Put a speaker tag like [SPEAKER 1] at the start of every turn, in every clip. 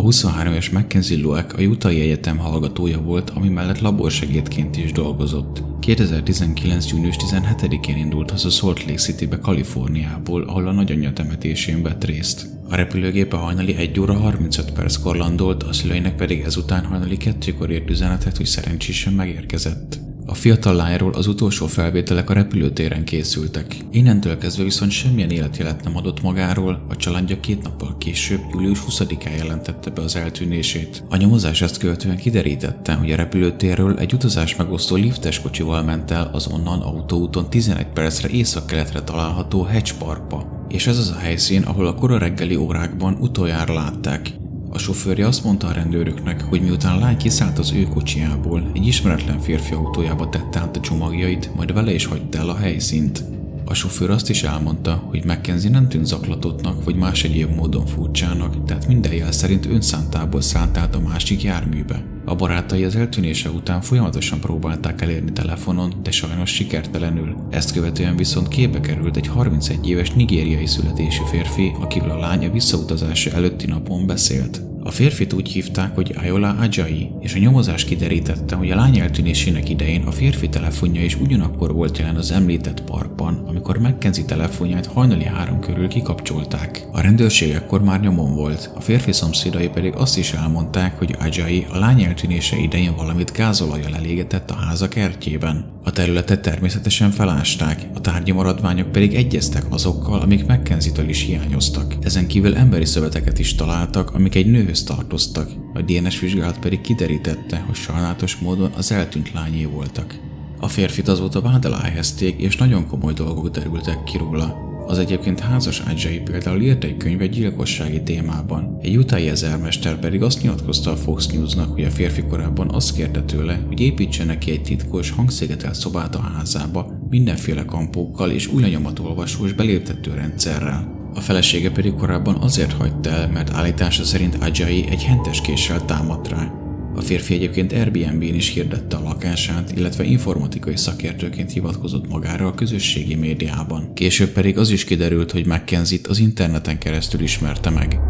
[SPEAKER 1] A 23 éves Mackenzie Lueck a Utah Egyetem hallgatója volt, ami mellett laborsegédként is dolgozott. 2019. június 17-én indult haza Salt Lake Citybe, Kaliforniából, ahol a nagyanyja temetésén vett részt. A repülőgépe hajnali 1 óra 35 perckor landolt, a szüleinek pedig ezután hajnali 2-kor ért üzenetet, hogy szerencsésen megérkezett. A fiatal lányról az utolsó felvételek a repülőtéren készültek. Innentől kezdve viszont semmilyen életjelet nem adott magáról, a családja két nappal később, július 20-án jelentette be az eltűnését. A nyomozás ezt követően kiderítette, hogy a repülőtérről egy utazás megosztó liftes kocsival ment el az onnan autóúton 11 percre észak-keletre található Hedge Parkba. És ez az a helyszín, ahol a kora reggeli órákban utoljára látták. A sofőrje azt mondta a rendőröknek, hogy miután a lány kiszállt az ő kocsiából, egy ismeretlen férfi autójába tette át a csomagjait, majd vele is hagyta el a helyszínt. A sofőr azt is elmondta, hogy Mackenzie nem tűnt zaklatottnak vagy más egyéb módon furcsának, tehát minden jel szerint önszántából szállt át a másik járműbe. A barátai az eltűnése után folyamatosan próbálták elérni telefonon, de sajnos sikertelenül. Ezt követően viszont képbe került egy 31 éves nigériai születésű férfi, akivel a lánya visszautazása előtti napon beszélt. A férfit úgy hívták, hogy Ayola Ajai, és a nyomozás kiderítette, hogy a lány eltűnésének idején a férfi telefonja is ugyanakkor volt jelen az említett parkban, amikor Mackenzie telefonját hajnali három körül kikapcsolták. A rendőrség ekkor már nyomon volt, a férfi szomszédai pedig azt is elmondták, hogy Ajai a lány eltűnése idején valamit gázolajjal elégetett a háza kertjében. A területet természetesen felásták, a tárgyi maradványok pedig egyeztek azokkal, amik Mackenzie-től is hiányoztak. Ezen kívül emberi szöveteket is találtak, amik egy nőhöz tartoztak. A DNS vizsgálat pedig kiderítette, hogy sajnálatos módon az eltűnt lányé voltak. A férfit azóta vád alá helyezték, és nagyon komoly dolgok derültek ki róla. Az egyébként házas Ajay például írt egy könyvet gyilkossági témában. Egy utáni ezermester pedig azt nyilatkozta a Fox Newsnak, hogy a férfi korábban azt kérte tőle, hogy építsenek ki egy titkos, hangszigetelt szobát a házába, mindenféle kampókkal és új olvasós beléptető rendszerrel. A felesége pedig korábban azért hagyta el, mert állítása szerint Ajay egy hentes késsel támadt rá. A férfi egyébként Airbnb-n is hirdette a lakását, illetve informatikai szakértőként hivatkozott magára a közösségi médiában. Később pedig az is kiderült, hogy Mackenzie-t az interneten keresztül ismerte meg.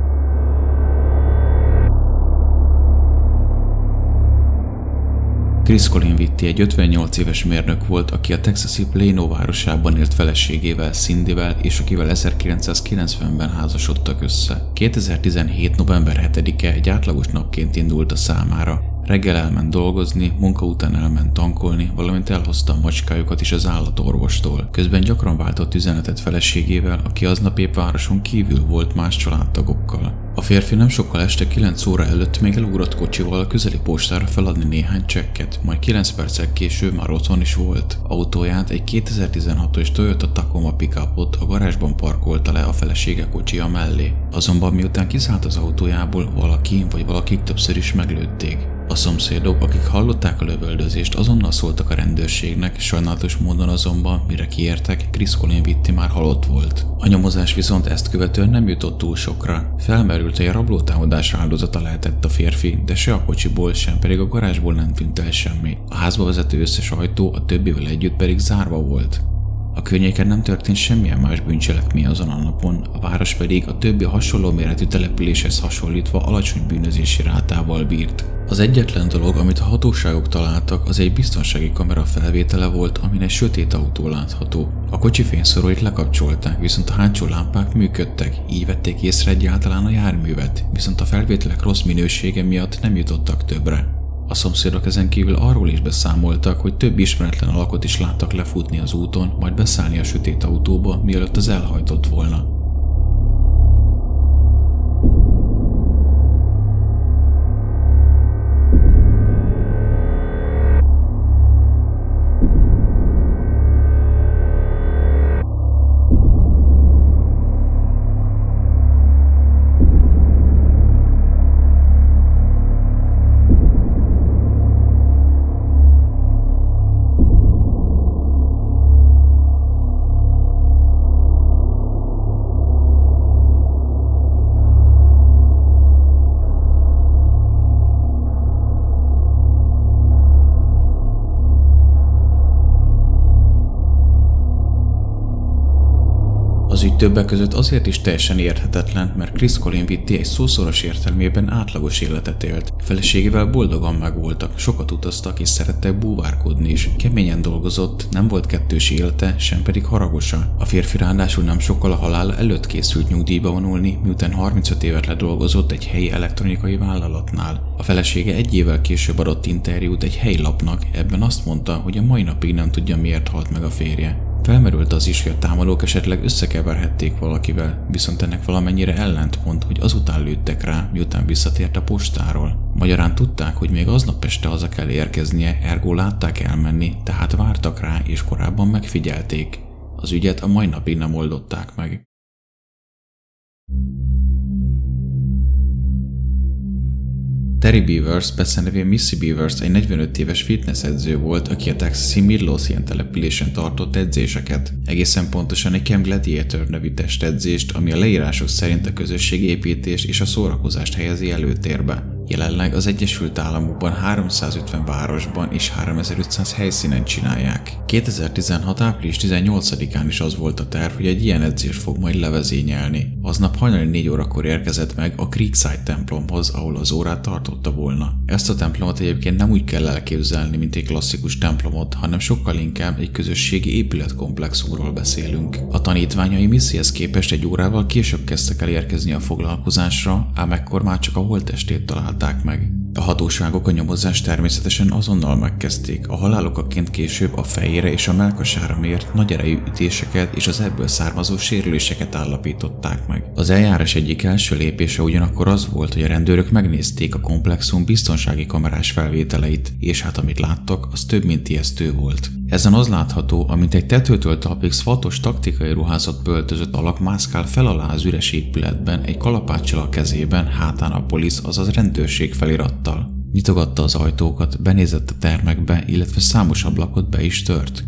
[SPEAKER 1] Chris Colin Vitti egy 58 éves mérnök volt, aki a texasi Plano városában élt feleségével, Cindyvel, és akivel 1990-ben házasodtak össze. 2017. november 7-e egy átlagos napként indult a számára. Reggel elment dolgozni, munka után elment tankolni, valamint elhozta a macskájukat is az állatorvostól. Közben gyakran váltott üzenetet feleségével, aki aznap épp városon kívül volt más családtagokkal. A férfi nem sokkal este 9 óra előtt még elugrott kocsival a közeli postára feladni néhány csekket, majd 9 percek később már otthon is volt. Autóját egy 2016-os Toyota Tacoma pickupot a garázsban parkolta le a felesége kocsia mellé. Azonban miután kiszállt az autójából, valaki vagy valakik többször is meglőtték. A szomszédok, akik hallották a lövöldözést, azonnal szóltak a rendőrségnek, sajnálatos módon azonban, mire kiértek, Chris Colin Vitti már halott volt. A nyomozás viszont ezt követően nem jutott túl sokra. Felmerült, hogy a rablótámadás áldozata lehetett a férfi, de se a kocsiból, sem pedig a garázsból nem tűnt el semmi. A házba vezető összes ajtó a többivel együtt pedig zárva volt. A környéken nem történt semmilyen más bűncselekmény azon a napon, a város pedig a többi hasonló méretű településhez hasonlítva alacsony bűnözési rátával bírt. Az egyetlen dolog, amit a hatóságok találtak, az egy biztonsági kamera felvétele volt, amin egy sötét autó látható. A kocsi fényszoróit lekapcsolták, viszont a hátsó lámpák működtek, így vették észre egyáltalán a járművet, viszont a felvételek rossz minősége miatt nem jutottak többre. A szomszédok ezen kívül arról is beszámoltak, hogy több ismeretlen alakot is láttak lefutni az úton, majd beszállni a sötét autóba, mielőtt az elhajtott volna. Többek között azért is teljesen érthetetlen, mert Chris Colin Vitti egy szószoros értelmében átlagos életet élt. Feleségével boldogan megvoltak, sokat utaztak és szerettek búvárkodni is. Keményen dolgozott, nem volt kettős élete, sem pedig haragosa. A férfi ráadásul nem sokkal a halál előtt készült nyugdíjba vonulni, miután 35 évet ledolgozott egy helyi elektronikai vállalatnál. A felesége egy évvel később adott interjút egy helyi lapnak, ebben azt mondta, hogy a mai napig nem tudja miért halt meg a férje. Felmerült az is, hogy a támadók esetleg összekeverhették valakivel, viszont ennek valamennyire ellentmond, hogy azután lőttek rá, miután visszatért a postáról. Magyarán tudták, hogy még aznap este haza kell érkeznie, ergo látták elmenni, tehát vártak rá, és korábban megfigyelték. Az ügyet a mai napig nem oldották meg. Terry Beavers, beszélnevén Missy Beavers egy 45 éves fitnessedző volt, aki a texasi Midlothian településen tartott edzéseket. Egészen pontosan egy Camp Gladiator nevű testedzést, ami a leírások szerint a közösségépítést és a szórakozást helyezi előtérbe. Jelenleg az Egyesült Államokban 350 városban és 3500 helyszínen csinálják. 2016. április 18-án is az volt a terv, hogy egy ilyen edzés fog majd levezényelni. Aznap hajnali 4 órakor érkezett meg a Creekside templomhoz, ahol az órát tartotta volna. Ezt a templomot egyébként nem úgy kell elképzelni, mint egy klasszikus templomot, hanem sokkal inkább egy közösségi épületkomplexumról beszélünk. A tanítványai misszihez képest egy órával később kezdtek el érkezni a foglalkozásra, ám ekkor már csak a holttestét talált találták meg. A hatóságok a nyomozást természetesen azonnal megkezdték, a halálokaként később a fejére és a melkasára mért nagy erejű ütéseket és az ebből származó sérüléseket állapították meg. Az eljárás egyik első lépése ugyanakkor az volt, hogy a rendőrök megnézték a komplexum biztonsági kamerás felvételeit, és hát amit láttak, az több mint ijesztő volt. Ezen az látható, amint egy tetőtől talpig szvatos taktikai ruházat böltözött alak mászkál fel alá az üres épületben, egy kalapáccsal a kezében, hátán a polisz, azaz rendőrség felirattal. Nyitogatta az ajtókat, benézett a termekbe, illetve számos ablakot be is tört.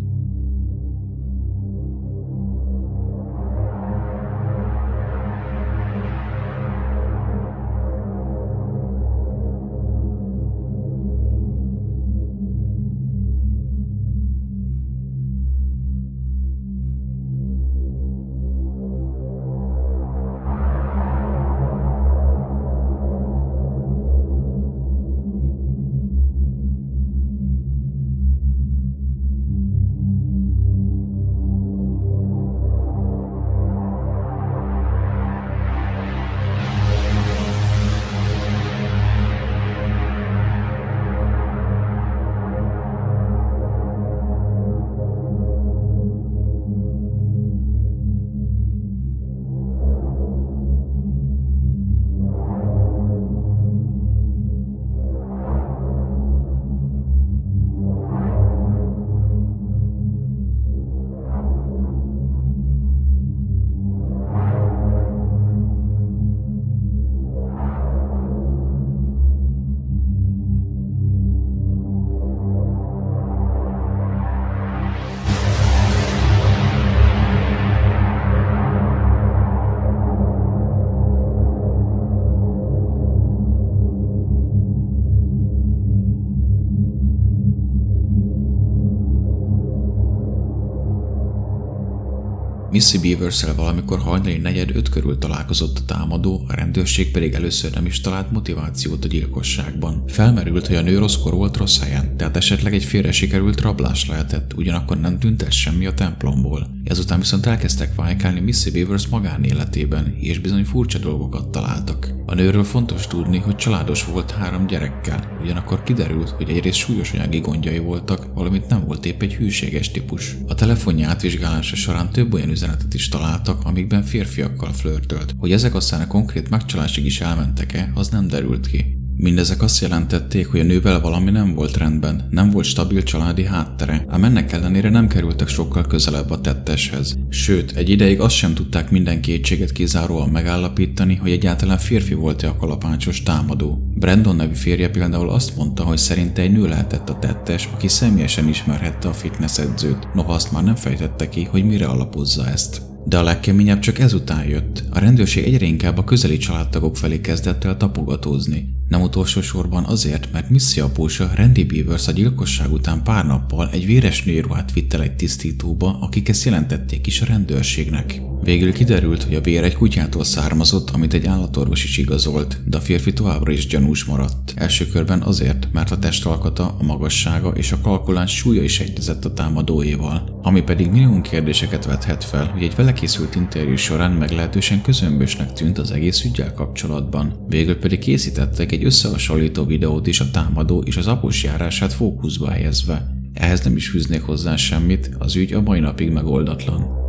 [SPEAKER 1] Missy beavers valamikor hajnali negyed öt körül találkozott a támadó, a rendőrség pedig először nem is talált motivációt a gyilkosságban. Felmerült, hogy a nő rosszkor volt rossz helyen, tehát esetleg egy félre sikerült rablás lehetett, ugyanakkor nem tűnt el semmi a templomból. Ezután viszont elkezdtek vájkálni Missy Beavers magánéletében, és bizony furcsa dolgokat találtak. A nőről fontos tudni, hogy családos volt három gyerekkel, ugyanakkor kiderült, hogy egyrészt súlyos anyagi gondjai voltak, valamint nem volt épp egy hűséges típus. A telefonja átvizsgálása során több olyan üzenetet is találtak, amikben férfiakkal flörtölt. Hogy ezek aztán a konkrét megcsalásig is elmentek-e, az nem derült ki. Mindezek azt jelentették, hogy a nővel valami nem volt rendben, nem volt stabil családi háttere, ám ennek ellenére nem kerültek sokkal közelebb a tetteshez. Sőt, egy ideig azt sem tudták minden kétséget kizáróan megállapítani, hogy egyáltalán férfi volt-e a kalapácsos támadó. Brandon nevű férje például azt mondta, hogy szerinte egy nő lehetett a tettes, aki személyesen ismerhette a fitness edzőt, noha azt már nem fejtette ki, hogy mire alapozza ezt. De a legkeményebb csak ezután jött. A rendőrség egyre inkább a közeli családtagok felé kezdett el tapogatózni. Nem utolsó sorban azért, mert Missy apósa Randy Beavers a gyilkosság után pár nappal egy véres nőruhát vitt el egy tisztítóba, akik ezt jelentették is a rendőrségnek. Végül kiderült, hogy a vér egy kutyától származott, amit egy állatorvos is igazolt, de a férfi továbbra is gyanús maradt. Első körben azért, mert a testalkata, a magassága és a kalkuláns súlya is egyezett a támadóéval, ami pedig millió kérdéseket vethet fel, hogy egy vele készült interjú során meglehetősen közömbösnek tűnt az egész ügyel kapcsolatban. Végül pedig készítettek egy összehasonlító videót is a támadó és az após járását fókuszba helyezve. Ehhez nem is fűznék hozzá semmit, az ügy a mai napig megoldatlan.